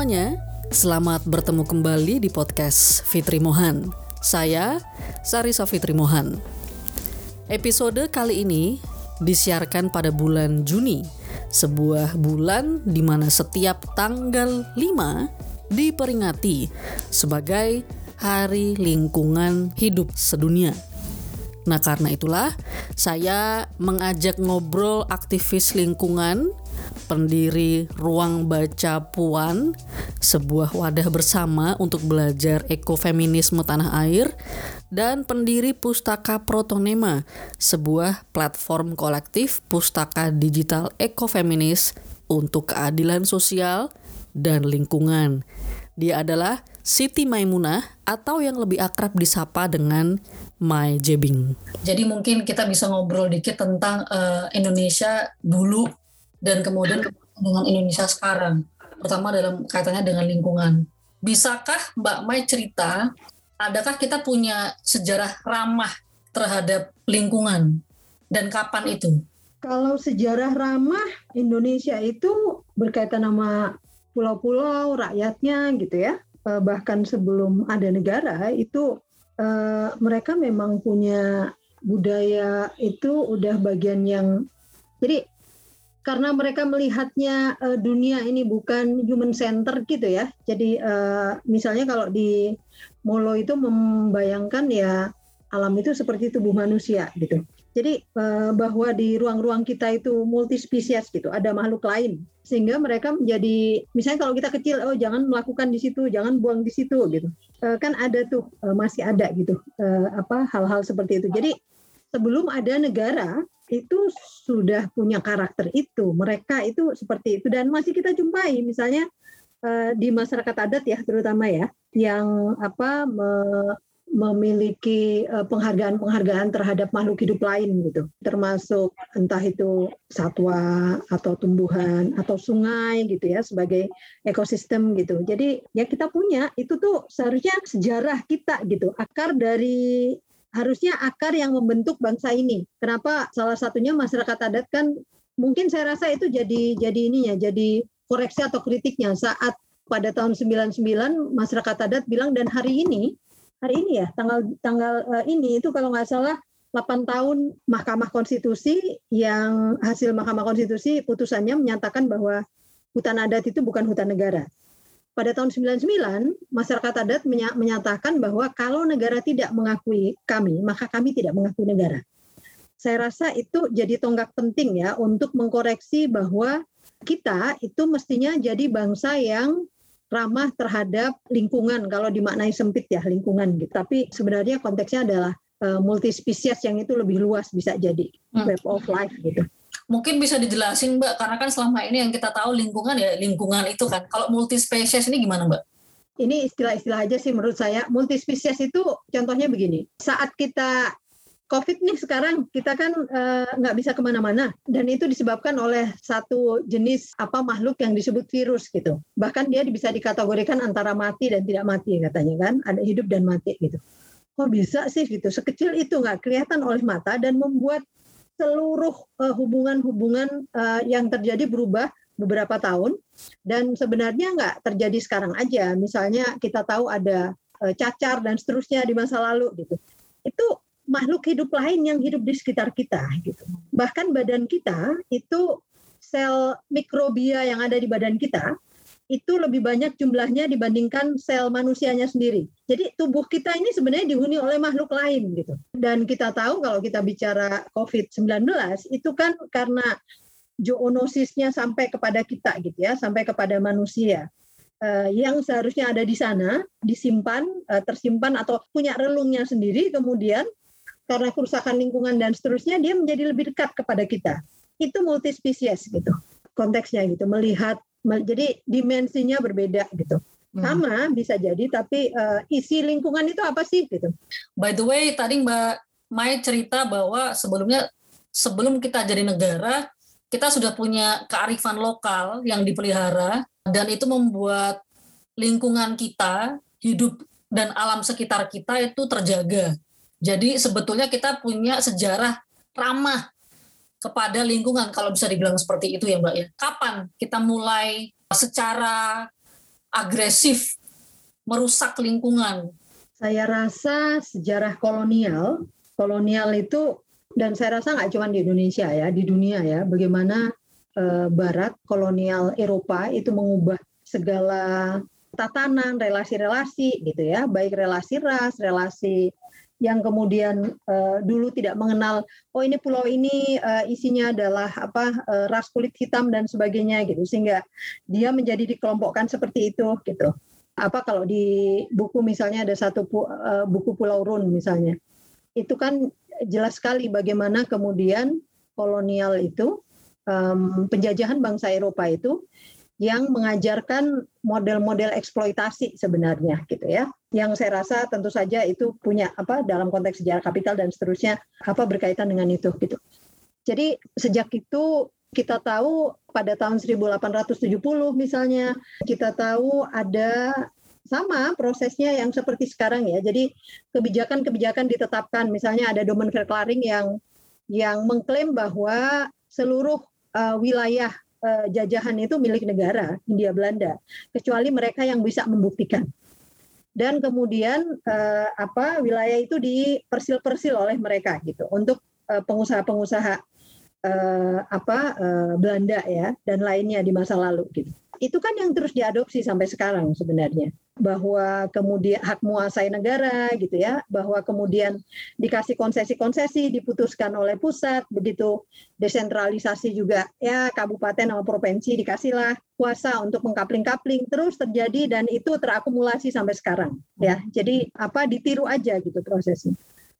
semuanya, selamat bertemu kembali di podcast Fitri Mohan. Saya Sarisa Fitri Mohan. Episode kali ini disiarkan pada bulan Juni, sebuah bulan di mana setiap tanggal 5 diperingati sebagai Hari Lingkungan Hidup Sedunia. Nah, karena itulah saya mengajak ngobrol aktivis lingkungan pendiri Ruang Baca Puan, sebuah wadah bersama untuk belajar ekofeminisme tanah air, dan pendiri Pustaka Protonema, sebuah platform kolektif pustaka digital ekofeminis untuk keadilan sosial dan lingkungan. Dia adalah Siti Maimunah atau yang lebih akrab disapa dengan Mai Jebing. Jadi mungkin kita bisa ngobrol dikit tentang uh, Indonesia dulu dan kemudian dengan Indonesia sekarang, terutama dalam kaitannya dengan lingkungan. Bisakah Mbak Mai cerita, adakah kita punya sejarah ramah terhadap lingkungan dan kapan itu? Kalau sejarah ramah Indonesia itu berkaitan sama pulau-pulau, rakyatnya gitu ya. Eh, bahkan sebelum ada negara itu eh, mereka memang punya budaya itu udah bagian yang jadi karena mereka melihatnya uh, dunia ini bukan human center gitu ya. Jadi uh, misalnya kalau di Molo itu membayangkan ya alam itu seperti tubuh manusia gitu. Jadi uh, bahwa di ruang-ruang kita itu multispesies gitu, ada makhluk lain sehingga mereka menjadi misalnya kalau kita kecil oh jangan melakukan di situ, jangan buang di situ gitu. Uh, kan ada tuh uh, masih ada gitu apa hal-hal seperti itu. Jadi sebelum ada negara itu sudah punya karakter itu. Mereka itu seperti itu dan masih kita jumpai misalnya uh, di masyarakat adat ya terutama ya yang apa me, memiliki uh, penghargaan-penghargaan terhadap makhluk hidup lain gitu. Termasuk entah itu satwa atau tumbuhan atau sungai gitu ya sebagai ekosistem gitu. Jadi ya kita punya itu tuh seharusnya sejarah kita gitu. Akar dari harusnya akar yang membentuk bangsa ini. Kenapa salah satunya masyarakat adat kan mungkin saya rasa itu jadi jadi ininya jadi koreksi atau kritiknya saat pada tahun 99 masyarakat adat bilang dan hari ini hari ini ya tanggal tanggal uh, ini itu kalau nggak salah 8 tahun Mahkamah Konstitusi yang hasil Mahkamah Konstitusi putusannya menyatakan bahwa hutan adat itu bukan hutan negara pada tahun 99 masyarakat adat menyatakan bahwa kalau negara tidak mengakui kami, maka kami tidak mengakui negara. Saya rasa itu jadi tonggak penting ya untuk mengkoreksi bahwa kita itu mestinya jadi bangsa yang ramah terhadap lingkungan kalau dimaknai sempit ya lingkungan gitu. Tapi sebenarnya konteksnya adalah uh, multispesies yang itu lebih luas bisa jadi hmm. web of life gitu mungkin bisa dijelasin Mbak karena kan selama ini yang kita tahu lingkungan ya lingkungan itu kan. Kalau multispesies ini gimana Mbak? Ini istilah-istilah aja sih menurut saya. Multispesies itu contohnya begini. Saat kita COVID nih sekarang kita kan eh, nggak uh, bisa ke mana-mana dan itu disebabkan oleh satu jenis apa makhluk yang disebut virus gitu. Bahkan dia bisa dikategorikan antara mati dan tidak mati katanya kan, ada hidup dan mati gitu. Kok bisa sih gitu? Sekecil itu nggak kelihatan oleh mata dan membuat seluruh uh, hubungan-hubungan uh, yang terjadi berubah beberapa tahun dan sebenarnya nggak terjadi sekarang aja. Misalnya kita tahu ada uh, cacar dan seterusnya di masa lalu gitu. Itu makhluk hidup lain yang hidup di sekitar kita gitu. Bahkan badan kita itu sel mikrobia yang ada di badan kita itu lebih banyak jumlahnya dibandingkan sel manusianya sendiri. Jadi tubuh kita ini sebenarnya dihuni oleh makhluk lain gitu. Dan kita tahu kalau kita bicara COVID-19 itu kan karena zoonosisnya sampai kepada kita gitu ya, sampai kepada manusia. Uh, yang seharusnya ada di sana disimpan, uh, tersimpan atau punya relungnya sendiri, kemudian karena kerusakan lingkungan dan seterusnya dia menjadi lebih dekat kepada kita. Itu multispesies gitu konteksnya gitu, melihat jadi dimensinya berbeda gitu. Hmm. Sama bisa jadi, tapi uh, isi lingkungan itu apa sih gitu? By the way, tadi Mbak Mai cerita bahwa sebelumnya sebelum kita jadi negara, kita sudah punya kearifan lokal yang dipelihara dan itu membuat lingkungan kita, hidup dan alam sekitar kita itu terjaga. Jadi sebetulnya kita punya sejarah ramah kepada lingkungan kalau bisa dibilang seperti itu ya Mbak ya. Kapan kita mulai secara agresif merusak lingkungan? Saya rasa sejarah kolonial, kolonial itu dan saya rasa nggak cuma di Indonesia ya, di dunia ya, bagaimana eh, Barat kolonial Eropa itu mengubah segala tatanan, relasi-relasi gitu ya, baik relasi ras, relasi yang kemudian uh, dulu tidak mengenal oh ini pulau ini uh, isinya adalah apa uh, ras kulit hitam dan sebagainya gitu. Sehingga dia menjadi dikelompokkan seperti itu gitu. Apa kalau di buku misalnya ada satu uh, buku Pulau Run misalnya. Itu kan jelas sekali bagaimana kemudian kolonial itu um, penjajahan bangsa Eropa itu yang mengajarkan model-model eksploitasi sebenarnya gitu ya. Yang saya rasa tentu saja itu punya apa dalam konteks sejarah kapital dan seterusnya apa berkaitan dengan itu gitu. Jadi sejak itu kita tahu pada tahun 1870 misalnya kita tahu ada sama prosesnya yang seperti sekarang ya. Jadi kebijakan-kebijakan ditetapkan misalnya ada Domen Verklaring yang yang mengklaim bahwa seluruh uh, wilayah jajahan itu milik negara Hindia Belanda kecuali mereka yang bisa membuktikan. Dan kemudian uh, apa wilayah itu dipersil-persil oleh mereka gitu untuk uh, pengusaha-pengusaha apa Belanda ya dan lainnya di masa lalu gitu itu kan yang terus diadopsi sampai sekarang sebenarnya. Bahwa kemudian hak muasai negara gitu ya bahwa kemudian dikasih konsesi-konsesi diputuskan oleh pusat begitu desentralisasi juga ya kabupaten atau provinsi dikasihlah kuasa untuk mengkapling-kapling terus terjadi dan itu terakumulasi sampai sekarang ya. Jadi apa ditiru aja gitu prosesnya.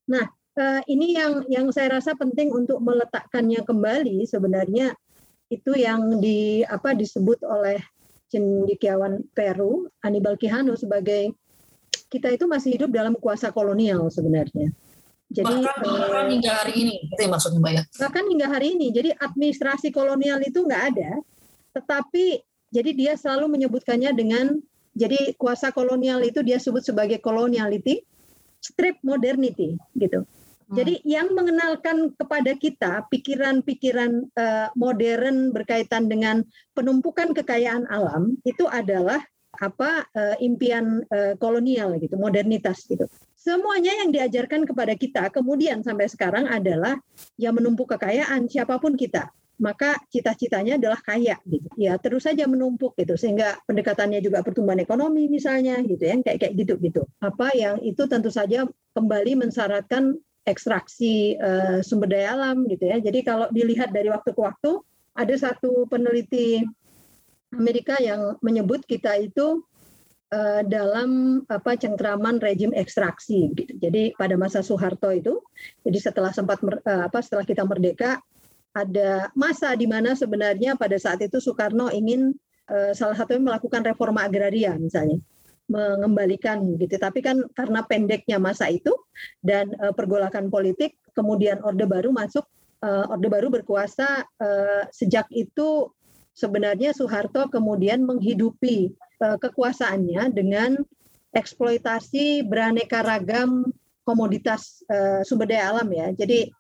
Nah eh, ini yang yang saya rasa penting untuk meletakkannya kembali sebenarnya itu yang di apa disebut oleh cendikiawan Peru Anibal Quijano sebagai kita itu masih hidup dalam kuasa kolonial sebenarnya. Jadi bahkan, eh, bahkan hingga hari ini, itu yang maksudnya Mbak ya? Bahkan hingga hari ini, jadi administrasi kolonial itu nggak ada, tetapi jadi dia selalu menyebutkannya dengan jadi kuasa kolonial itu dia sebut sebagai coloniality, strip modernity gitu. Hmm. Jadi yang mengenalkan kepada kita pikiran-pikiran uh, modern berkaitan dengan penumpukan kekayaan alam itu adalah apa uh, impian uh, kolonial gitu, modernitas gitu. Semuanya yang diajarkan kepada kita kemudian sampai sekarang adalah yang menumpuk kekayaan siapa pun kita maka cita-citanya adalah kaya gitu ya terus saja menumpuk gitu sehingga pendekatannya juga pertumbuhan ekonomi misalnya gitu ya kayak kayak gitu gitu apa yang itu tentu saja kembali mensyaratkan ekstraksi uh, sumber daya alam gitu ya. Jadi kalau dilihat dari waktu ke waktu ada satu peneliti Amerika yang menyebut kita itu uh, dalam apa cengkraman rejim ekstraksi gitu. Jadi pada masa Soeharto itu, jadi setelah sempat uh, apa setelah kita merdeka ada masa di mana sebenarnya pada saat itu Soekarno ingin uh, salah satunya melakukan reforma agraria misalnya mengembalikan gitu. Tapi kan karena pendeknya masa itu dan uh, pergolakan politik, kemudian Orde Baru masuk, uh, Orde Baru berkuasa uh, sejak itu sebenarnya Soeharto kemudian menghidupi uh, kekuasaannya dengan eksploitasi beraneka ragam komoditas uh, sumber daya alam ya. Jadi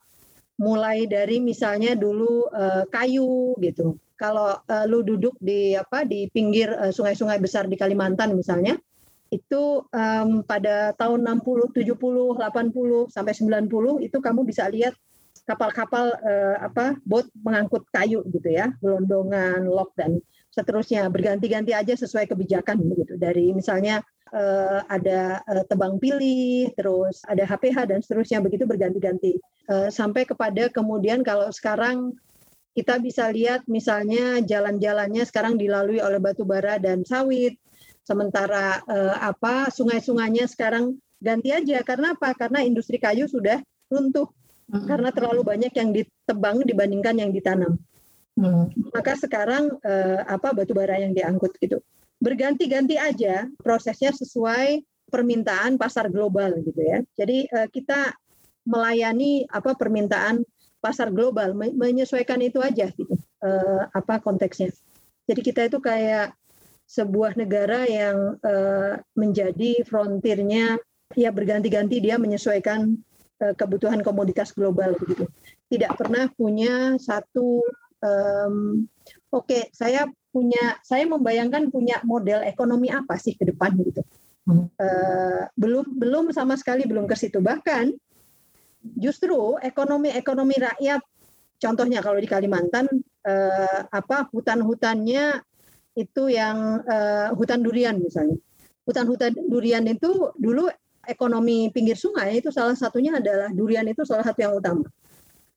mulai dari misalnya dulu uh, kayu gitu. Kalau uh, lu duduk di apa di pinggir sungai-sungai uh, besar di Kalimantan misalnya, itu um, pada tahun 60, 70, 80 sampai 90 itu kamu bisa lihat kapal-kapal uh, apa bot mengangkut kayu gitu ya, gelondongan, lok dan seterusnya. Berganti-ganti aja sesuai kebijakan begitu. Dari misalnya uh, ada uh, tebang pilih, terus ada HPH dan seterusnya. Begitu berganti-ganti. Uh, sampai kepada kemudian kalau sekarang kita bisa lihat misalnya jalan-jalannya sekarang dilalui oleh batu bara dan sawit Sementara eh, apa sungai-sungainya sekarang ganti aja karena apa? Karena industri kayu sudah runtuh hmm. karena terlalu banyak yang ditebang dibandingkan yang ditanam. Hmm. Maka sekarang eh, apa batu bara yang diangkut gitu. Berganti-ganti aja prosesnya sesuai permintaan pasar global gitu ya. Jadi eh, kita melayani apa permintaan pasar global menyesuaikan itu aja gitu. Eh, apa konteksnya. Jadi kita itu kayak sebuah negara yang uh, menjadi frontirnya ya berganti-ganti dia menyesuaikan uh, kebutuhan komoditas global begitu. Tidak pernah punya satu um, oke okay, saya punya saya membayangkan punya model ekonomi apa sih ke depan gitu. Uh, belum belum sama sekali belum ke situ bahkan justru ekonomi-ekonomi rakyat contohnya kalau di Kalimantan uh, apa hutan-hutannya itu yang uh, hutan durian misalnya. Hutan-hutan durian itu dulu ekonomi pinggir sungai itu salah satunya adalah durian itu salah satu yang utama.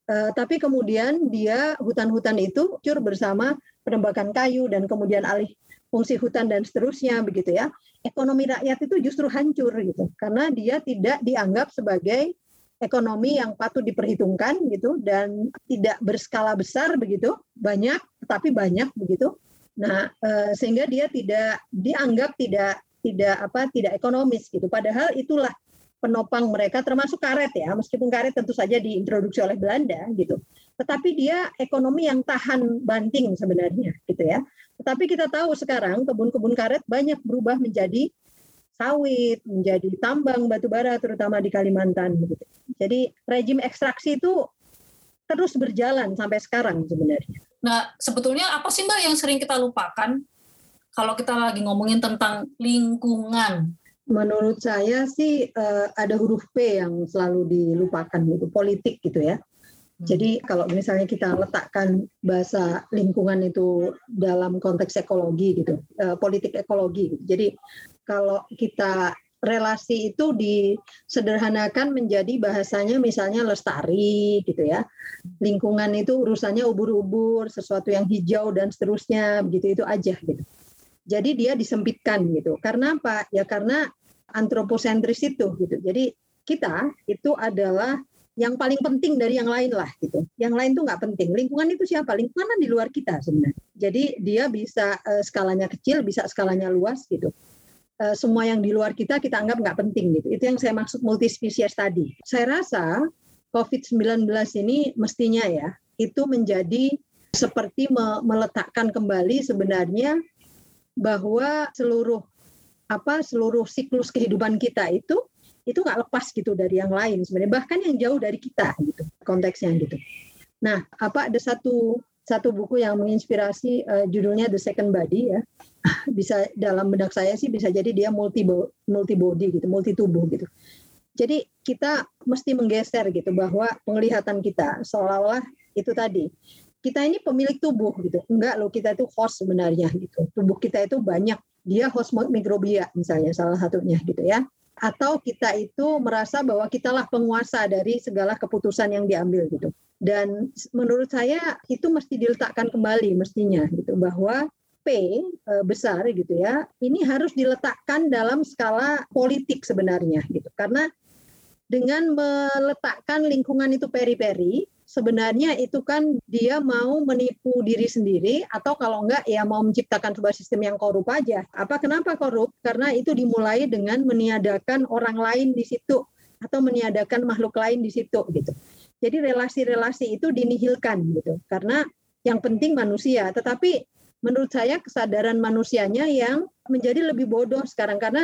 Uh, tapi kemudian dia hutan-hutan itu cur bersama penembakan kayu dan kemudian alih fungsi hutan dan seterusnya begitu ya. Ekonomi rakyat itu justru hancur gitu karena dia tidak dianggap sebagai ekonomi yang patut diperhitungkan gitu dan tidak berskala besar begitu banyak tapi banyak begitu. Nah uh, sehingga dia tidak dianggap tidak tidak apa tidak ekonomis gitu. Padahal itulah penopang mereka termasuk karet ya, meskipun karet tentu saja diintroduksi oleh Belanda gitu. Tetapi dia ekonomi yang tahan banting sebenarnya gitu ya. Tetapi kita tahu sekarang kebun-kebun karet banyak berubah menjadi sawit, menjadi tambang batu bara terutama di Kalimantan gitu. Jadi rejim ekstraksi itu terus berjalan sampai sekarang sebenarnya. Nah, sebetulnya apa sih Mbak yang sering kita lupakan kalau kita lagi ngomongin tentang lingkungan? Menurut saya sih uh, ada huruf P yang selalu dilupakan gitu, politik gitu ya. Hmm. Jadi kalau misalnya kita letakkan bahasa lingkungan itu dalam konteks ekologi gitu, uh, politik ekologi. Gitu. Jadi kalau kita relasi itu disederhanakan menjadi bahasanya misalnya lestari gitu ya. Lingkungan itu urusannya ubur-ubur, sesuatu yang hijau dan seterusnya begitu itu aja gitu. Jadi dia disempitkan gitu. Karena apa? Ya karena antroposentris itu gitu. Jadi kita itu adalah yang paling penting dari yang lain lah gitu. Yang lain tuh nggak penting. Lingkungan itu siapa? Lingkungan di luar kita sebenarnya. Jadi dia bisa uh, skalanya kecil, bisa skalanya luas gitu. Uh, semua yang di luar kita kita anggap nggak penting gitu. Itu yang saya maksud multispesies tadi. Saya rasa COVID-19 ini mestinya ya itu menjadi seperti meletakkan kembali sebenarnya bahwa seluruh apa seluruh siklus kehidupan kita itu itu nggak lepas gitu dari yang lain sebenarnya bahkan yang jauh dari kita gitu konteksnya gitu. Nah apa ada satu satu buku yang menginspirasi uh, judulnya The Second Body ya bisa dalam benak saya sih bisa jadi dia multi multi body gitu multi tubuh gitu. Jadi kita mesti menggeser gitu bahwa penglihatan kita seolah-olah itu tadi kita ini pemilik tubuh gitu. Enggak loh, kita itu host sebenarnya gitu. Tubuh kita itu banyak dia host mikrobia misalnya salah satunya gitu ya. Atau kita itu merasa bahwa kitalah penguasa dari segala keputusan yang diambil gitu. Dan menurut saya itu mesti diletakkan kembali mestinya gitu bahwa P e, besar gitu ya, ini harus diletakkan dalam skala politik sebenarnya gitu. Karena dengan meletakkan lingkungan itu peri-peri, sebenarnya itu kan dia mau menipu diri sendiri atau kalau enggak ya mau menciptakan sebuah sistem yang korup aja. Apa kenapa korup? Karena itu dimulai dengan meniadakan orang lain di situ atau meniadakan makhluk lain di situ gitu. Jadi relasi-relasi itu dinihilkan gitu. Karena yang penting manusia, tetapi menurut saya kesadaran manusianya yang menjadi lebih bodoh sekarang karena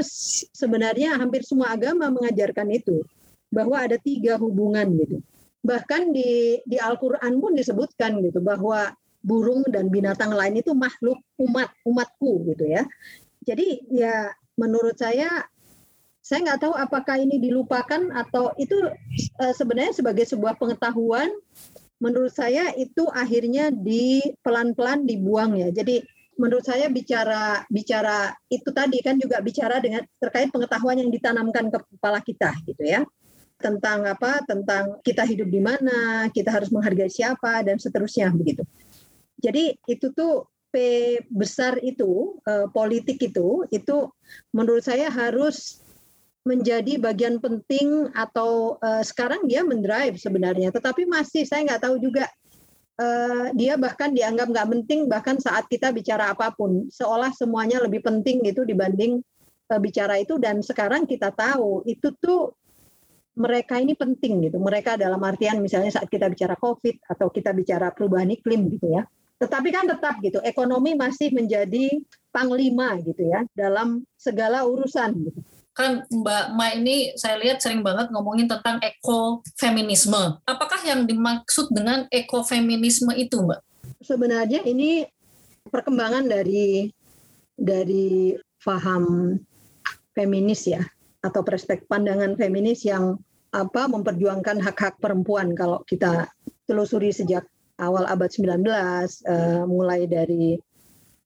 sebenarnya hampir semua agama mengajarkan itu bahwa ada tiga hubungan gitu bahkan di di Al-Qur'an pun disebutkan gitu bahwa burung dan binatang lain itu makhluk umat umatku gitu ya. Jadi ya menurut saya saya nggak tahu apakah ini dilupakan atau itu uh, sebenarnya sebagai sebuah pengetahuan menurut saya itu akhirnya di pelan-pelan dibuang ya. Jadi menurut saya bicara bicara itu tadi kan juga bicara dengan terkait pengetahuan yang ditanamkan ke kepala kita gitu ya tentang apa tentang kita hidup di mana kita harus menghargai siapa dan seterusnya begitu jadi itu tuh P besar itu eh, politik itu itu menurut saya harus menjadi bagian penting atau uh, sekarang dia mendrive sebenarnya tetapi masih saya nggak tahu juga uh, dia bahkan dianggap nggak penting bahkan saat kita bicara apa pun seolah semuanya lebih penting gitu dibanding uh, bicara itu dan sekarang kita tahu itu tuh mereka ini penting gitu. Mereka dalam artian misalnya saat kita bicara COVID atau kita bicara perubahan iklim gitu ya. Tetapi kan tetap gitu, ekonomi masih menjadi panglima gitu ya dalam segala urusan gitu. Kan Mbak Ma ini saya lihat sering banget ngomongin tentang ekofeminisme. Apakah yang dimaksud dengan ekofeminisme itu Mbak? Sebenarnya ini perkembangan dari dari paham feminis ya atau perspektif pandangan feminis yang apa memperjuangkan hak-hak perempuan kalau kita telusuri sejak awal abad 19 uh, mulai dari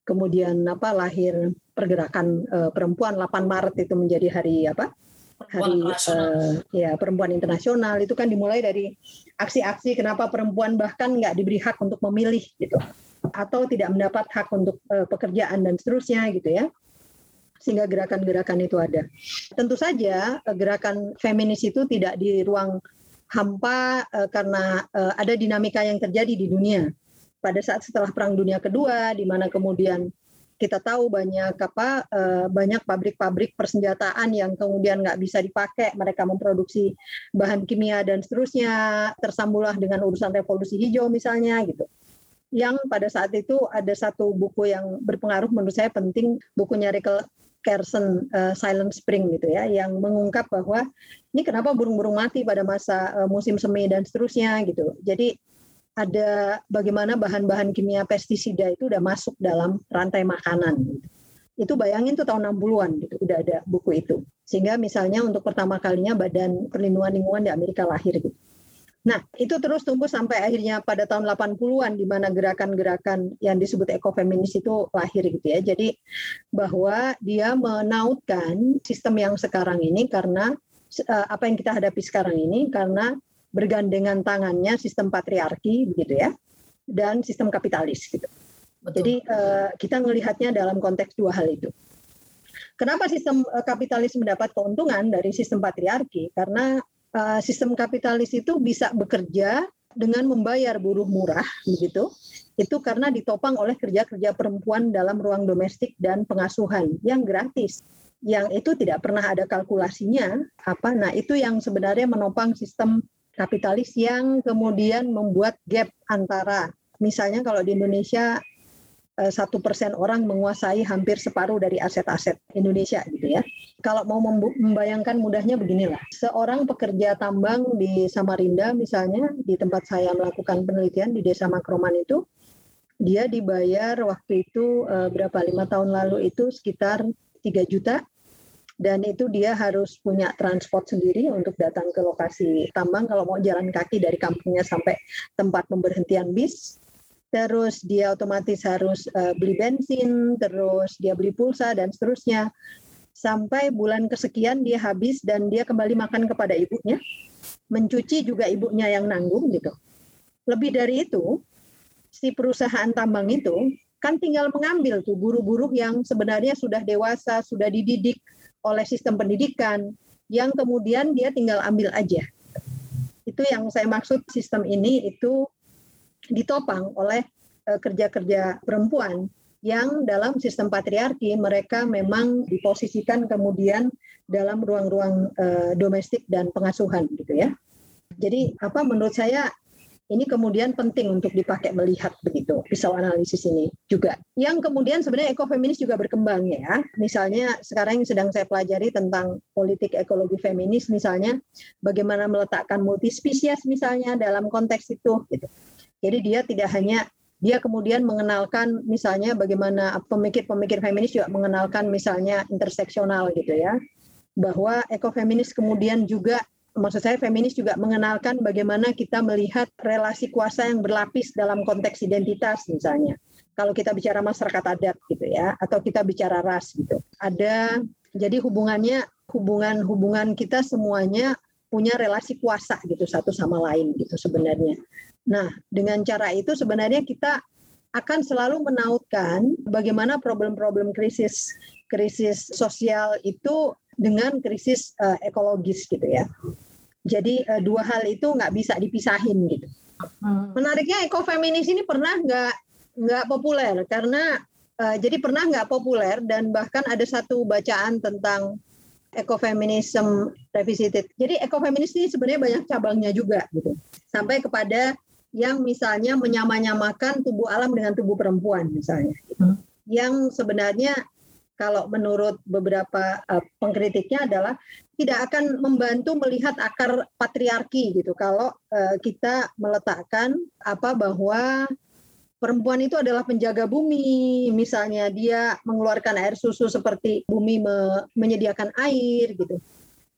kemudian apa lahir pergerakan uh, perempuan 8 Maret itu menjadi hari apa? Hari uh, ya perempuan internasional. Itu kan dimulai dari aksi-aksi kenapa perempuan bahkan nggak diberi hak untuk memilih gitu. Atau tidak mendapat hak untuk uh, pekerjaan dan seterusnya gitu ya. Sehingga gerakan-gerakan itu ada. Tentu saja gerakan feminis itu tidak di ruang hampa uh, karena uh, ada dinamika yang terjadi di dunia. Pada saat setelah Perang Dunia Kedua, di mana kemudian kita tahu banyak apa uh, banyak pabrik-pabrik persenjataan yang kemudian nggak bisa dipakai, mereka memproduksi bahan kimia dan seterusnya, tersambunglah dengan urusan revolusi hijau misalnya gitu. Yang pada saat itu ada satu buku yang berpengaruh menurut saya penting, bukunya Rachel Carson uh, Silent Spring gitu ya yang mengungkap bahwa ini kenapa burung-burung mati pada masa uh, musim semi dan seterusnya gitu. Jadi ada bagaimana bahan-bahan kimia pestisida itu udah masuk dalam rantai makanan. Itu bayangin tuh tahun 60-an gitu udah ada buku itu. Sehingga misalnya untuk pertama kalinya Badan Perlindungan Lingkungan di Amerika lahir gitu. Nah, itu terus tumbuh sampai akhirnya pada tahun 80-an di mana gerakan-gerakan yang disebut ekofeminis itu lahir gitu ya. Jadi bahwa dia menautkan sistem yang sekarang ini karena uh, apa yang kita hadapi sekarang ini karena bergandengan tangannya sistem patriarki begitu ya dan sistem kapitalis gitu. Betul. Jadi uh, kita melihatnya dalam konteks dua hal itu. Kenapa sistem uh, kapitalis mendapat keuntungan dari sistem patriarki? Karena uh, sistem kapitalis itu bisa bekerja dengan membayar buruh murah begitu itu karena ditopang oleh kerja-kerja perempuan dalam ruang domestik dan pengasuhan yang gratis yang itu tidak pernah ada kalkulasinya apa nah itu yang sebenarnya menopang sistem kapitalis yang kemudian membuat gap antara misalnya kalau di Indonesia Eh, satu persen orang menguasai hampir separuh dari aset-aset Indonesia gitu ya. Kalau mau membayangkan mudahnya beginilah, seorang pekerja tambang di Samarinda misalnya di tempat saya melakukan penelitian di desa Makroman itu, dia dibayar waktu itu uh, berapa lima tahun lalu itu sekitar 3 juta dan itu dia harus punya transport sendiri untuk datang ke lokasi tambang kalau mau jalan kaki dari kampungnya sampai tempat pemberhentian bis terus dia otomatis harus uh, beli bensin, terus dia beli pulsa dan seterusnya. Sampai bulan kesekian dia habis dan dia kembali makan kepada ibunya. Mencuci juga ibunya yang nanggung gitu. Lebih dari itu, si perusahaan tambang itu kan tinggal mengambil tuh buruh-buruh yang sebenarnya sudah dewasa, sudah dididik oleh sistem pendidikan, yang kemudian dia tinggal ambil aja. Itu yang saya maksud sistem ini itu ditopang oleh eh, kerja-kerja perempuan yang dalam sistem patriarki mereka memang diposisikan kemudian dalam ruang-ruang uh, domestik dan pengasuhan gitu ya. Jadi apa menurut saya ini kemudian penting untuk dipakai melihat begitu pisau analisis ini juga. Yang kemudian sebenarnya ekofeminis juga berkembang ya. Misalnya sekarang yang sedang saya pelajari tentang politik ekologi feminis misalnya bagaimana meletakkan multispesies misalnya dalam konteks itu gitu. Jadi dia tidak hanya dia kemudian mengenalkan misalnya bagaimana pemikir-pemikir feminis juga mengenalkan misalnya interseksional gitu ya. Bahwa ekofeminis kemudian juga maksud saya feminis juga mengenalkan bagaimana kita melihat relasi kuasa yang berlapis dalam konteks identitas misalnya. Kalau kita bicara masyarakat adat gitu ya atau kita bicara ras gitu. Ada jadi hubungannya hubungan-hubungan kita semuanya punya relasi kuasa gitu satu sama lain gitu sebenarnya. Nah, dengan cara itu sebenarnya kita akan selalu menautkan bagaimana problem-problem krisis krisis sosial itu dengan krisis uh, ekologis gitu ya. Jadi uh, dua hal itu nggak bisa dipisahin gitu. Hmm. Menariknya ekofeminis ini pernah nggak nggak populer karena uh, jadi pernah nggak populer dan bahkan ada satu bacaan tentang ekofeminisme revisited. Jadi ekofeminis ini sebenarnya banyak cabangnya juga gitu. Sampai kepada yang misalnya menyamanyamakan tubuh alam dengan tubuh perempuan misalnya hmm. yang sebenarnya kalau menurut beberapa uh, pengkritiknya adalah tidak akan membantu melihat akar patriarki gitu kalau uh, kita meletakkan apa bahwa perempuan itu adalah penjaga bumi, misalnya dia mengeluarkan air susu seperti bumi me menyediakan air gitu.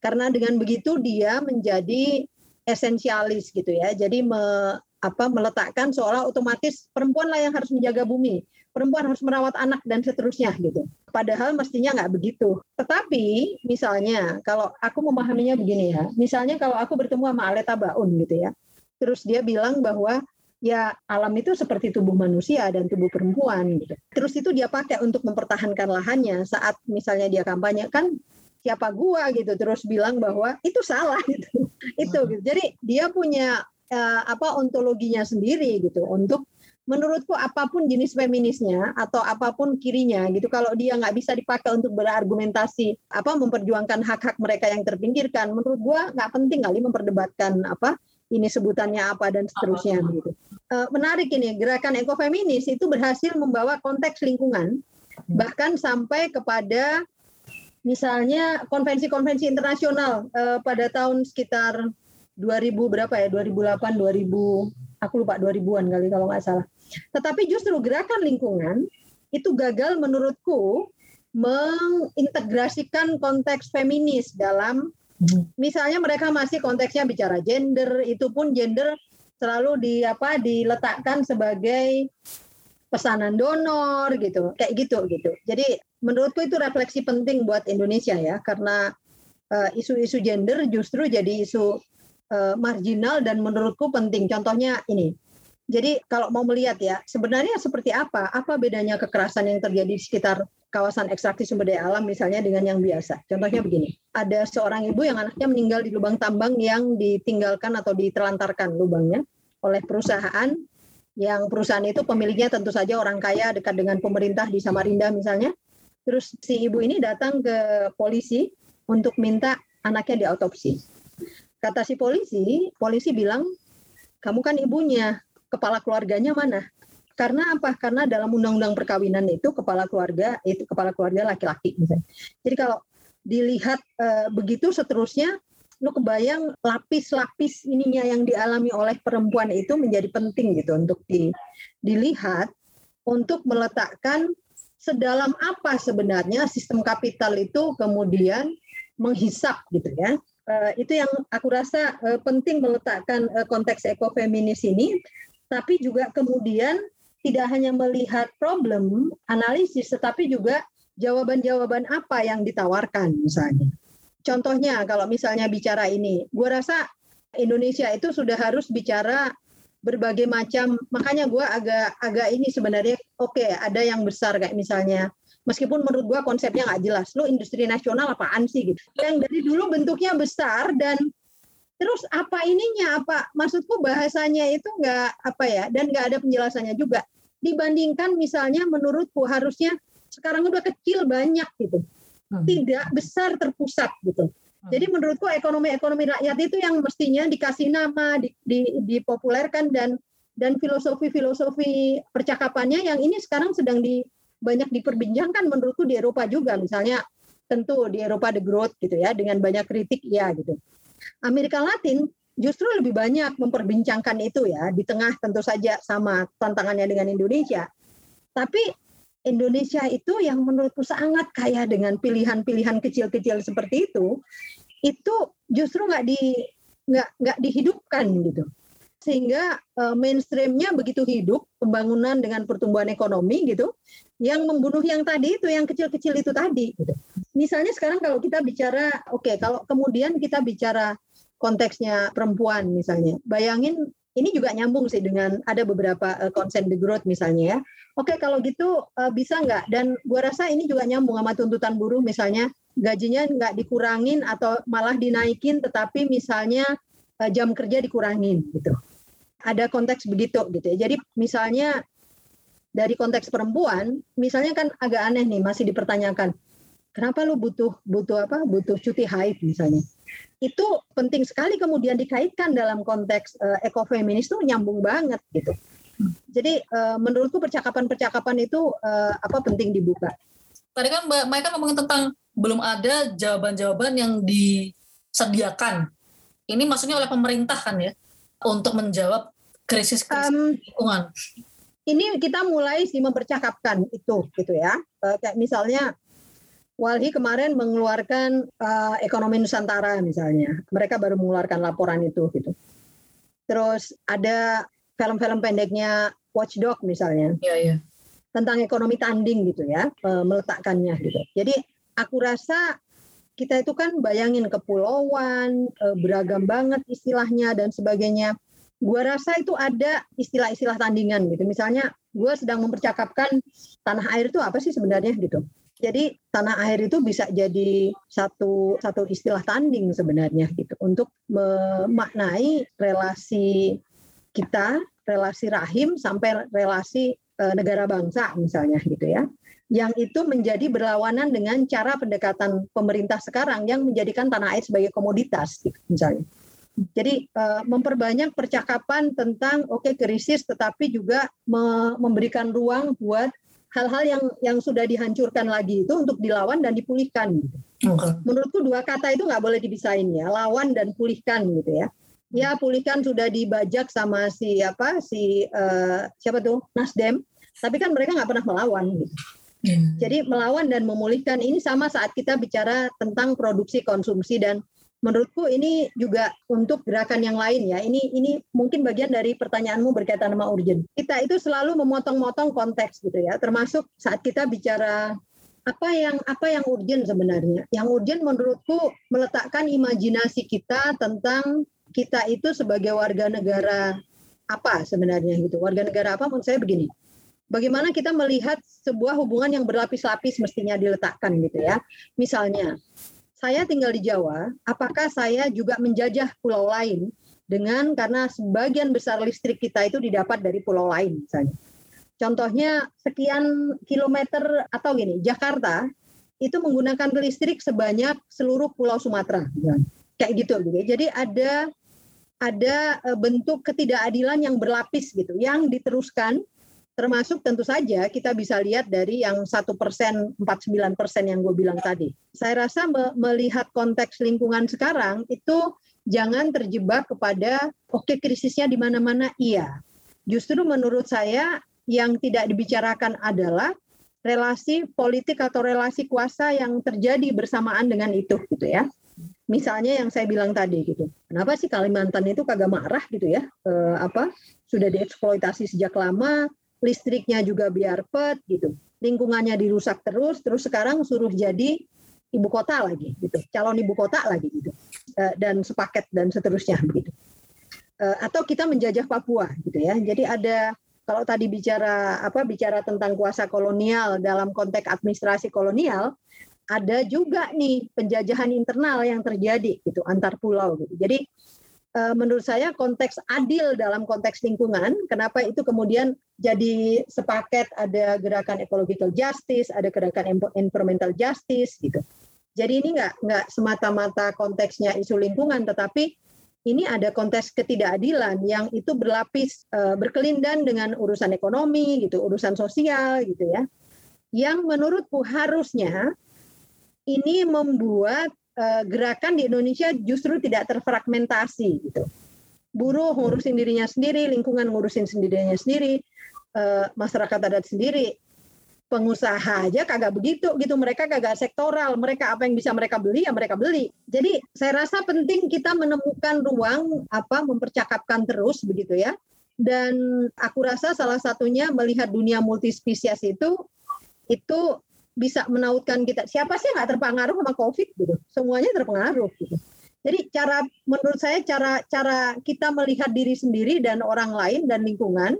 Karena dengan begitu dia menjadi esensialis gitu ya. Jadi me, apa meletakkan seolah otomatis perempuan lah yang harus menjaga bumi, perempuan harus merawat anak dan seterusnya gitu. Padahal mestinya nggak begitu. Tetapi misalnya kalau aku memahaminya begini ya, misalnya kalau aku bertemu sama Aleta Baun gitu ya, terus dia bilang bahwa ya alam itu seperti tubuh manusia dan tubuh perempuan gitu. Terus itu dia pakai untuk mempertahankan lahannya saat misalnya dia kampanye kan siapa gua gitu terus bilang bahwa itu salah gitu. itu gitu. Jadi dia punya uh, apa ontologinya sendiri gitu untuk menurutku apa pun jenis feminisnya atau apa pun kirinya gitu kalau dia nggak bisa dipakai untuk berargumentasi apa memperjuangkan hak-hak mereka yang terpinggirkan menurut gua nggak penting kali memperdebatkan apa ini sebutannya apa dan seterusnya gitu. Uh, menarik ini gerakan ekofeminis itu berhasil membawa konteks lingkungan bahkan sampai kepada misalnya konvensi-konvensi internasional uh, pada tahun sekitar 2000 berapa ya 2008 2000 aku lupa 2000-an kali kalau nggak salah. Tetapi justru gerakan lingkungan itu gagal menurutku mengintegrasikan konteks feminis dalam Hmm. Misalnya mereka masih konteksnya bicara gender, itu pun gender selalu di apa diletakkan sebagai pesanan donor gitu, kayak gitu gitu. Jadi menurutku itu refleksi penting buat Indonesia ya, karena uh, isu-isu gender justru jadi isu uh, marginal dan menurutku penting. Contohnya ini. Jadi kalau mau melihat ya, sebenarnya seperti apa? Apa bedanya kekerasan yang terjadi di sekitar kawasan ekstraksi sumber daya alam misalnya dengan yang biasa. Contohnya begini, ada seorang ibu yang anaknya meninggal di lubang tambang yang ditinggalkan atau ditelantarkan lubangnya oleh perusahaan yang perusahaan itu pemiliknya tentu saja orang kaya dekat dengan pemerintah di Samarinda misalnya. Terus si ibu ini datang ke polisi untuk minta anaknya diautopsi. Kata si polisi, polisi bilang, kamu kan ibunya, kepala keluarganya mana? Karena apa? Karena dalam undang-undang perkawinan itu kepala keluarga itu kepala keluarga laki-laki. Jadi kalau dilihat e, begitu seterusnya lu kebayang lapis-lapis ininya yang dialami oleh perempuan itu menjadi penting gitu untuk di, dilihat untuk meletakkan sedalam apa sebenarnya sistem kapital itu kemudian menghisap gitu ya. E, itu yang aku rasa e, penting meletakkan e, konteks ekofeminis ini tapi juga kemudian tidak hanya melihat problem analisis tetapi juga jawaban-jawaban apa yang ditawarkan misalnya. Contohnya kalau misalnya bicara ini, gue rasa Indonesia itu sudah harus bicara berbagai macam. Makanya gue agak agak ini sebenarnya oke okay, ada yang besar kayak misalnya meskipun menurut gue konsepnya nggak jelas. Lu industri nasional apaan sih gitu? Yang dari dulu bentuknya besar dan terus apa ininya? Apa maksudku bahasanya itu nggak apa ya dan nggak ada penjelasannya juga. Dibandingkan misalnya menurutku harusnya sekarang udah kecil banyak gitu. Hmm. tidak besar terpusat gitu. Hmm. jadi menurutku ekonomi-ekonomi rakyat itu yang mestinya dikasih nama di, di, dipopulerkan dan dan filosofi-filosofi percakapannya yang ini sekarang sedang di banyak diperbincangkan menurutku di Eropa juga. Misalnya tentu di Eropa the growth gitu ya dengan banyak kritik ya gitu Amerika Latin justru lebih banyak memperbincangkan itu ya di tengah tentu saja sama tantangannya dengan Indonesia. Tapi Indonesia itu yang menurutku sangat kaya dengan pilihan-pilihan kecil-kecil seperti itu, itu justru nggak di nggak dihidupkan gitu. Sehingga uh, mainstreamnya begitu hidup, pembangunan dengan pertumbuhan ekonomi gitu, yang membunuh yang tadi itu, yang kecil-kecil itu tadi. Misalnya sekarang kalau kita bicara, oke, okay, kalau kemudian kita bicara konteksnya perempuan misalnya. Bayangin ini juga nyambung sih dengan ada beberapa uh, the growth misalnya ya. Oke kalau gitu uh, bisa nggak? Dan gua rasa ini juga nyambung sama tuntutan buruh misalnya gajinya nggak dikurangin atau malah dinaikin, tetapi misalnya jam kerja dikurangin gitu. Ada konteks begitu gitu ya. Jadi misalnya dari konteks perempuan, misalnya kan agak aneh nih masih dipertanyakan Kenapa lu butuh butuh apa? Butuh cuti haid misalnya. Itu penting sekali kemudian dikaitkan dalam konteks uh, ekofeminis itu nyambung banget gitu. Jadi uh, menurutku percakapan-percakapan itu uh, apa penting dibuka. Tadi kan Mbak Maika ngomongin tentang belum ada jawaban-jawaban yang disediakan. Ini maksudnya oleh pemerintah kan ya untuk menjawab krisis krisis um, lingkungan. ini kita mulai sih mempercakapkan itu gitu ya. Uh, kayak misalnya Walhi kemarin mengeluarkan uh, ekonomi Nusantara misalnya. Mereka baru mengeluarkan laporan itu gitu. Terus ada film-film pendeknya Watchdog misalnya. Iya, iya. Tentang ekonomi tanding gitu ya, uh, meletakkannya gitu. Jadi aku rasa kita itu kan bayangin kepulauan, uh, beragam banget istilahnya dan sebagainya gua rasa itu ada istilah-istilah tandingan gitu. Misalnya gua sedang mempercakapkan tanah air itu apa sih sebenarnya gitu. Jadi tanah air itu bisa jadi satu satu istilah tanding sebenarnya gitu untuk memaknai relasi kita, relasi rahim sampai relasi e, negara bangsa misalnya gitu ya. Yang itu menjadi berlawanan dengan cara pendekatan pemerintah sekarang yang menjadikan tanah air sebagai komoditas gitu, misalnya. Jadi uh, memperbanyak percakapan tentang oke okay, krisis, tetapi juga me memberikan ruang buat hal-hal yang yang sudah dihancurkan lagi itu untuk dilawan dan dipulihkan. Okay. Menurutku dua kata itu nggak boleh dipisahin ya, lawan dan pulihkan gitu ya. Ya pulihkan sudah dibajak sama si apa si uh, siapa tuh Nasdem, tapi kan mereka nggak pernah melawan gitu. Hmm. Jadi melawan dan memulihkan ini sama saat kita bicara tentang produksi, konsumsi dan menurutku ini juga untuk gerakan yang lain ya. Ini ini mungkin bagian dari pertanyaanmu berkaitan sama urgent. Kita itu selalu memotong-motong konteks gitu ya, termasuk saat kita bicara apa yang apa yang urgent sebenarnya. Yang urgent menurutku meletakkan imajinasi kita tentang kita itu sebagai warga negara apa sebenarnya gitu. Warga negara apa menurut saya begini. Bagaimana kita melihat sebuah hubungan yang berlapis-lapis mestinya diletakkan gitu ya. Misalnya, saya tinggal di Jawa, apakah saya juga menjajah pulau lain dengan karena sebagian besar listrik kita itu didapat dari pulau lain misalnya. Contohnya sekian kilometer atau gini, Jakarta itu menggunakan listrik sebanyak seluruh pulau Sumatera. Kayak gitu gitu. Jadi ada ada e, bentuk ketidakadilan yang berlapis gitu, yang diteruskan termasuk tentu saja kita bisa lihat dari yang satu persen, 49 persen yang gue bilang tadi. Saya rasa me melihat konteks lingkungan sekarang itu jangan terjebak kepada oke okay, krisisnya di mana-mana iya. Justru menurut saya yang tidak dibicarakan adalah relasi politik atau relasi kuasa yang terjadi bersamaan dengan itu gitu ya. Misalnya yang saya bilang tadi gitu. Kenapa sih Kalimantan itu kagak marah gitu ya? E, apa sudah dieksploitasi sejak lama, listriknya juga biar pet gitu. Lingkungannya dirusak terus terus sekarang suruh jadi ibu kota lagi gitu. Calon ibu kota lagi gitu. Eh, dan sepaket dan seterusnya begitu. Eh, atau kita menjajah Papua gitu ya. Jadi ada kalau tadi bicara apa bicara tentang kuasa kolonial dalam konteks administrasi kolonial ada juga nih penjajahan internal yang terjadi gitu antar pulau gitu. Jadi menurut saya konteks adil dalam konteks lingkungan. Kenapa itu kemudian jadi sepaket ada gerakan ecological justice, ada gerakan environmental justice gitu. Jadi ini nggak nggak semata-mata konteksnya isu lingkungan, tetapi ini ada konteks ketidakadilan yang itu berlapis uh, berkelindan dengan urusan ekonomi gitu, urusan sosial gitu ya. Yang menurutku harusnya ini membuat uh, gerakan di Indonesia justru tidak terfragmentasi gitu. Buruh ngurusin dirinya sendiri, lingkungan ngurusin sendirinya sendiri, uh, masyarakat adat sendiri, pengusaha aja kagak begitu gitu mereka kagak sektoral. Mereka apa yang bisa mereka beli ya mereka beli. Jadi saya rasa penting kita menemukan ruang apa mempercakapkan terus begitu ya. Dan aku rasa salah satunya melihat dunia multispesies itu itu bisa menautkan kita. Siapa sih nggak terpengaruh sama COVID gitu? Semuanya terpengaruh gitu. Jadi cara menurut saya cara cara kita melihat diri sendiri dan orang lain dan lingkungan,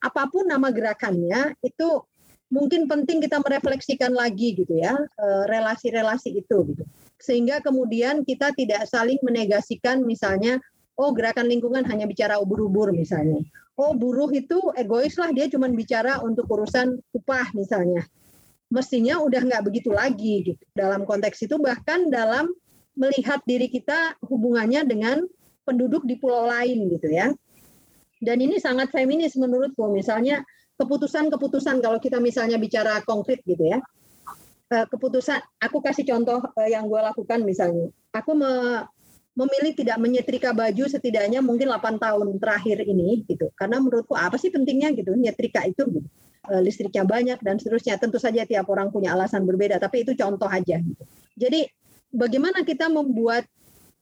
apa pun nama gerakannya itu mungkin penting kita merefleksikan lagi gitu ya eh, relasi-relasi itu gitu. Sehingga kemudian kita tidak saling menegasikan misalnya oh gerakan lingkungan hanya bicara ubur-ubur misalnya. Oh buruh itu egois lah dia cuma bicara untuk urusan upah misalnya mestinya udah nggak begitu lagi gitu. Dalam konteks itu bahkan dalam melihat diri kita hubungannya dengan penduduk di pulau lain gitu ya. Dan ini sangat feminis menurutku. Misalnya keputusan-keputusan kalau kita misalnya bicara konkret gitu ya. Eh, keputusan, aku kasih contoh eh, yang gue lakukan misalnya. Aku me, memilih tidak menyetrika baju setidaknya mungkin 8 tahun terakhir ini gitu. Karena menurutku apa sih pentingnya gitu nyetrika itu gitu. E, listriknya banyak dan seterusnya. Tentu saja tiap orang punya alasan berbeda, tapi itu contoh aja gitu. Jadi bagaimana kita membuat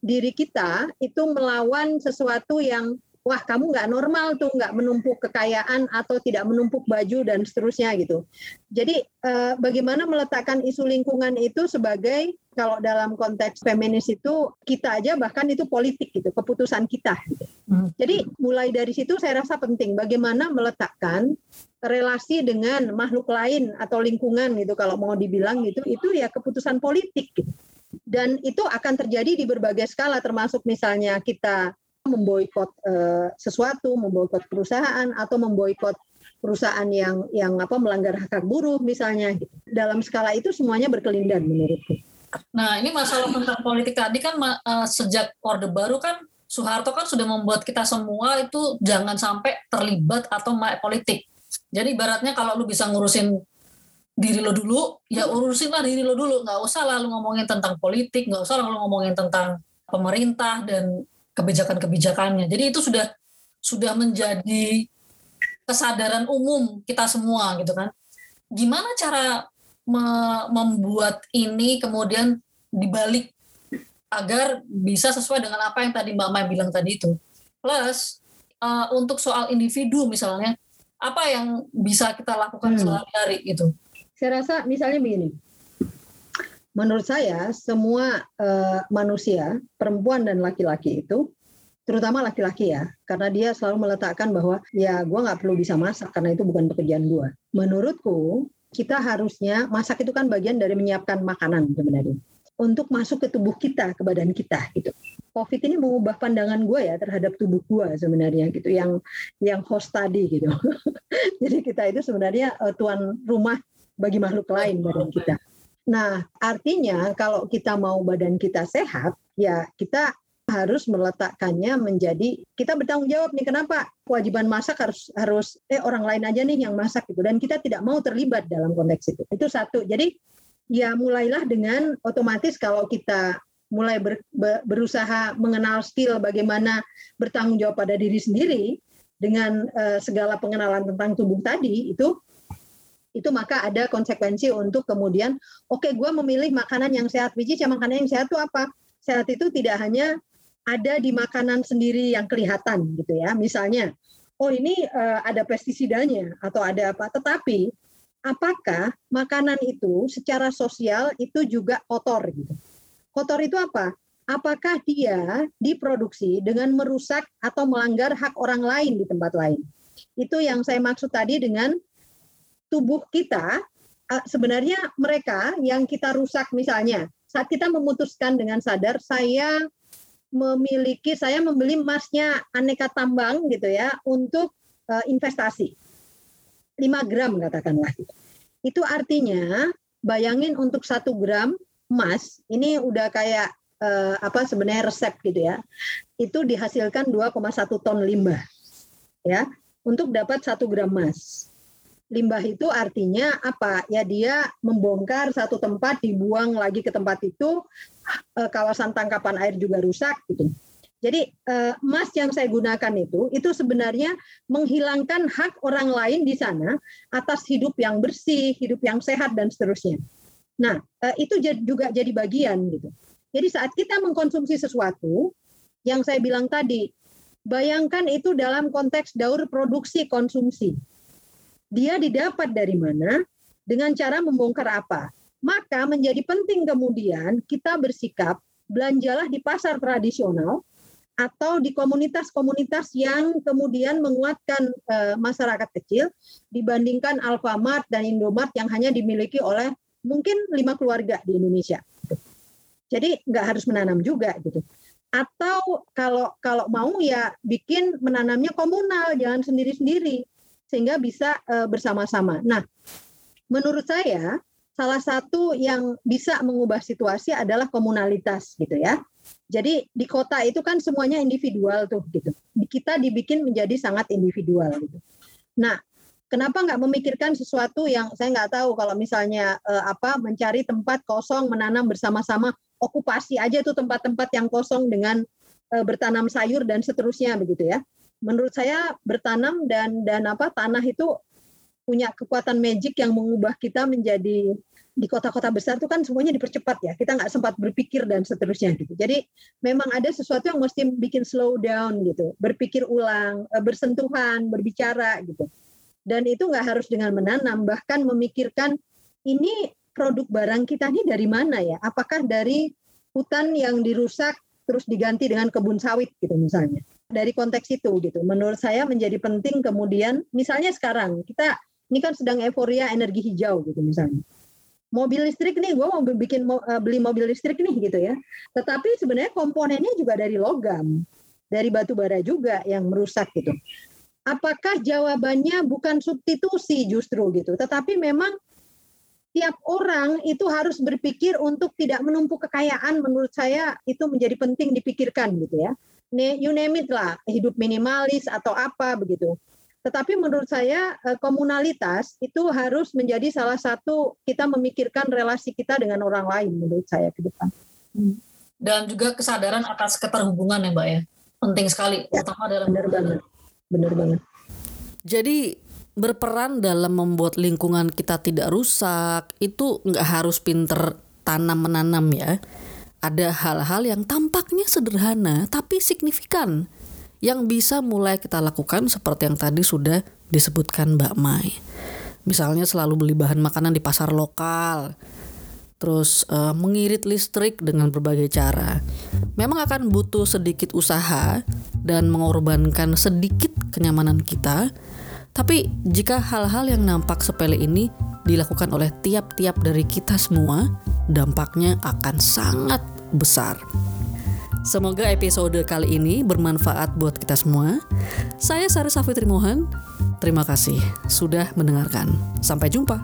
diri kita itu melawan sesuatu yang wah kamu nggak normal tuh nggak menumpuk kekayaan atau tidak menumpuk baju dan seterusnya gitu. Jadi eh, bagaimana meletakkan isu lingkungan itu sebagai kalau dalam konteks feminis itu kita aja bahkan itu politik gitu keputusan kita. Gitu. Hmm. Jadi mulai dari situ saya rasa penting bagaimana meletakkan relasi dengan makhluk lain atau lingkungan gitu kalau mau dibilang gitu itu ya keputusan politik gitu. Dan itu akan terjadi di berbagai skala termasuk misalnya kita memboikot uh, sesuatu, memboikot perusahaan atau memboikot perusahaan yang yang apa melanggar hak buruh misalnya gitu. Dalam skala itu semuanya berkelindan menurutku. Nah, ini masalah tentang politik tadi kan uh, sejak Orde Baru kan Soeharto kan sudah membuat kita semua itu jangan sampai terlibat atau melek politik. Jadi ibaratnya kalau lu bisa ngurusin diri lo dulu, ya urusin lah diri lo dulu. Nggak usah lah lu ngomongin tentang politik, nggak usah lah lu ngomongin tentang pemerintah dan kebijakan-kebijakannya. Jadi itu sudah sudah menjadi kesadaran umum kita semua gitu kan. Gimana cara me membuat ini kemudian dibalik agar bisa sesuai dengan apa yang tadi Mbak Mai bilang tadi itu. Plus uh, untuk soal individu misalnya, apa yang bisa kita lakukan hmm. sehari-hari itu? Saya rasa misalnya begini, menurut saya semua uh, manusia, perempuan dan laki-laki itu, terutama laki-laki ya, karena dia selalu meletakkan bahwa ya gue nggak perlu bisa masak karena itu bukan pekerjaan gue. Menurutku kita harusnya masak itu kan bagian dari menyiapkan makanan sebenarnya untuk masuk ke tubuh kita, ke badan kita gitu. COVID ini mengubah pandangan gue ya terhadap tubuh gue sebenarnya gitu, yang yang host tadi gitu. Jadi kita itu sebenarnya uh, tuan rumah bagi makhluk lain badan kita. Nah, artinya kalau kita mau badan kita sehat, ya kita harus meletakkannya menjadi kita bertanggung jawab nih kenapa kewajiban masak harus harus eh orang lain aja nih yang masak gitu. Dan kita tidak mau terlibat dalam konteks itu. Itu satu. Jadi ya mulailah dengan otomatis kalau kita mulai ber, ber, berusaha mengenal skill bagaimana bertanggung jawab pada diri sendiri dengan uh, segala pengenalan tentang tubuh tadi itu itu maka ada konsekuensi untuk kemudian oke okay, gue memilih makanan yang sehat. Ya makanan yang sehat itu apa? Sehat itu tidak hanya ada di makanan sendiri yang kelihatan gitu ya. Misalnya oh ini uh, ada pestisidanya atau ada apa. Tetapi apakah makanan itu secara sosial itu juga kotor gitu? Kotor itu apa? Apakah dia diproduksi dengan merusak atau melanggar hak orang lain di tempat lain? Itu yang saya maksud tadi dengan tubuh kita sebenarnya mereka yang kita rusak misalnya. Saat kita memutuskan dengan sadar saya memiliki saya membeli emasnya aneka tambang gitu ya untuk uh, investasi. 5 gram katakanlah. Itu artinya bayangin untuk satu gram emas ini udah kayak uh, apa sebenarnya resep gitu ya itu dihasilkan 2,1 ton limbah ya untuk dapat satu gram emas limbah itu artinya apa? Ya dia membongkar satu tempat, dibuang lagi ke tempat itu, eh, kawasan tangkapan air juga rusak gitu. Jadi eh, emas yang saya gunakan itu itu sebenarnya menghilangkan hak orang lain di sana atas hidup yang bersih, hidup yang sehat dan seterusnya. Nah, eh, itu juga jadi bagian gitu. Jadi saat kita mengkonsumsi sesuatu yang saya bilang tadi, bayangkan itu dalam konteks daur produksi konsumsi dia didapat dari mana, dengan cara membongkar apa. Maka menjadi penting kemudian kita bersikap belanjalah di pasar tradisional atau di komunitas-komunitas yang kemudian menguatkan e, masyarakat kecil dibandingkan Alfamart dan Indomart yang hanya dimiliki oleh mungkin lima keluarga di Indonesia. Jadi nggak harus menanam juga gitu. Atau kalau kalau mau ya bikin menanamnya komunal, jangan sendiri-sendiri sehingga bisa uh, bersama-sama. Nah, menurut saya salah satu yang bisa mengubah situasi adalah komunalitas gitu ya. Jadi di kota itu kan semuanya individual tuh gitu. Kita dibikin menjadi sangat individual gitu. Nah, kenapa nggak memikirkan sesuatu yang saya nggak tahu kalau misalnya eh, apa mencari tempat kosong menanam bersama-sama okupasi aja tuh tempat-tempat yang kosong dengan uh, bertanam sayur dan seterusnya begitu ya. Menurut saya bertanam dan dan apa tanah itu punya kekuatan magic yang mengubah kita menjadi di kota-kota besar itu kan semuanya dipercepat ya. Kita nggak sempat berpikir dan seterusnya gitu. Jadi memang ada sesuatu yang mesti bikin slow down gitu, berpikir ulang, eh, bersentuhan, berbicara gitu. Dan itu nggak harus dengan menanam, bahkan memikirkan ini produk barang kita ini dari mana ya? Apakah dari hutan yang dirusak terus diganti dengan kebun sawit gitu misalnya? Dari konteks itu gitu. Menurut saya menjadi penting kemudian misalnya sekarang kita ini kan sedang euforia energi hijau gitu misalnya mobil listrik nih, gue mau bikin uh, beli mobil listrik nih gitu ya. Tetapi sebenarnya komponennya juga dari logam, dari batu bara juga yang merusak gitu. Apakah jawabannya bukan substitusi justru gitu, tetapi memang tiap orang itu harus berpikir untuk tidak menumpuk kekayaan menurut saya itu menjadi penting dipikirkan gitu ya. You name it lah, hidup minimalis atau apa begitu tetapi menurut saya eh, komunalitas itu harus menjadi salah satu kita memikirkan relasi kita dengan orang lain menurut saya ke depan. Hmm. Dan juga kesadaran atas keterhubungan ya Mbak ya. Penting sekali, ya, terutama dalam benar banget. Benar banget. Jadi berperan dalam membuat lingkungan kita tidak rusak itu nggak harus pinter tanam menanam ya. Ada hal-hal yang tampaknya sederhana tapi signifikan yang bisa mulai kita lakukan seperti yang tadi sudah disebutkan Mbak Mai. Misalnya selalu beli bahan makanan di pasar lokal, terus uh, mengirit listrik dengan berbagai cara. Memang akan butuh sedikit usaha dan mengorbankan sedikit kenyamanan kita, tapi jika hal-hal yang nampak sepele ini dilakukan oleh tiap-tiap dari kita semua, dampaknya akan sangat besar. Semoga episode kali ini bermanfaat buat kita semua. Saya Sari Safitri Mohan. Terima kasih sudah mendengarkan. Sampai jumpa.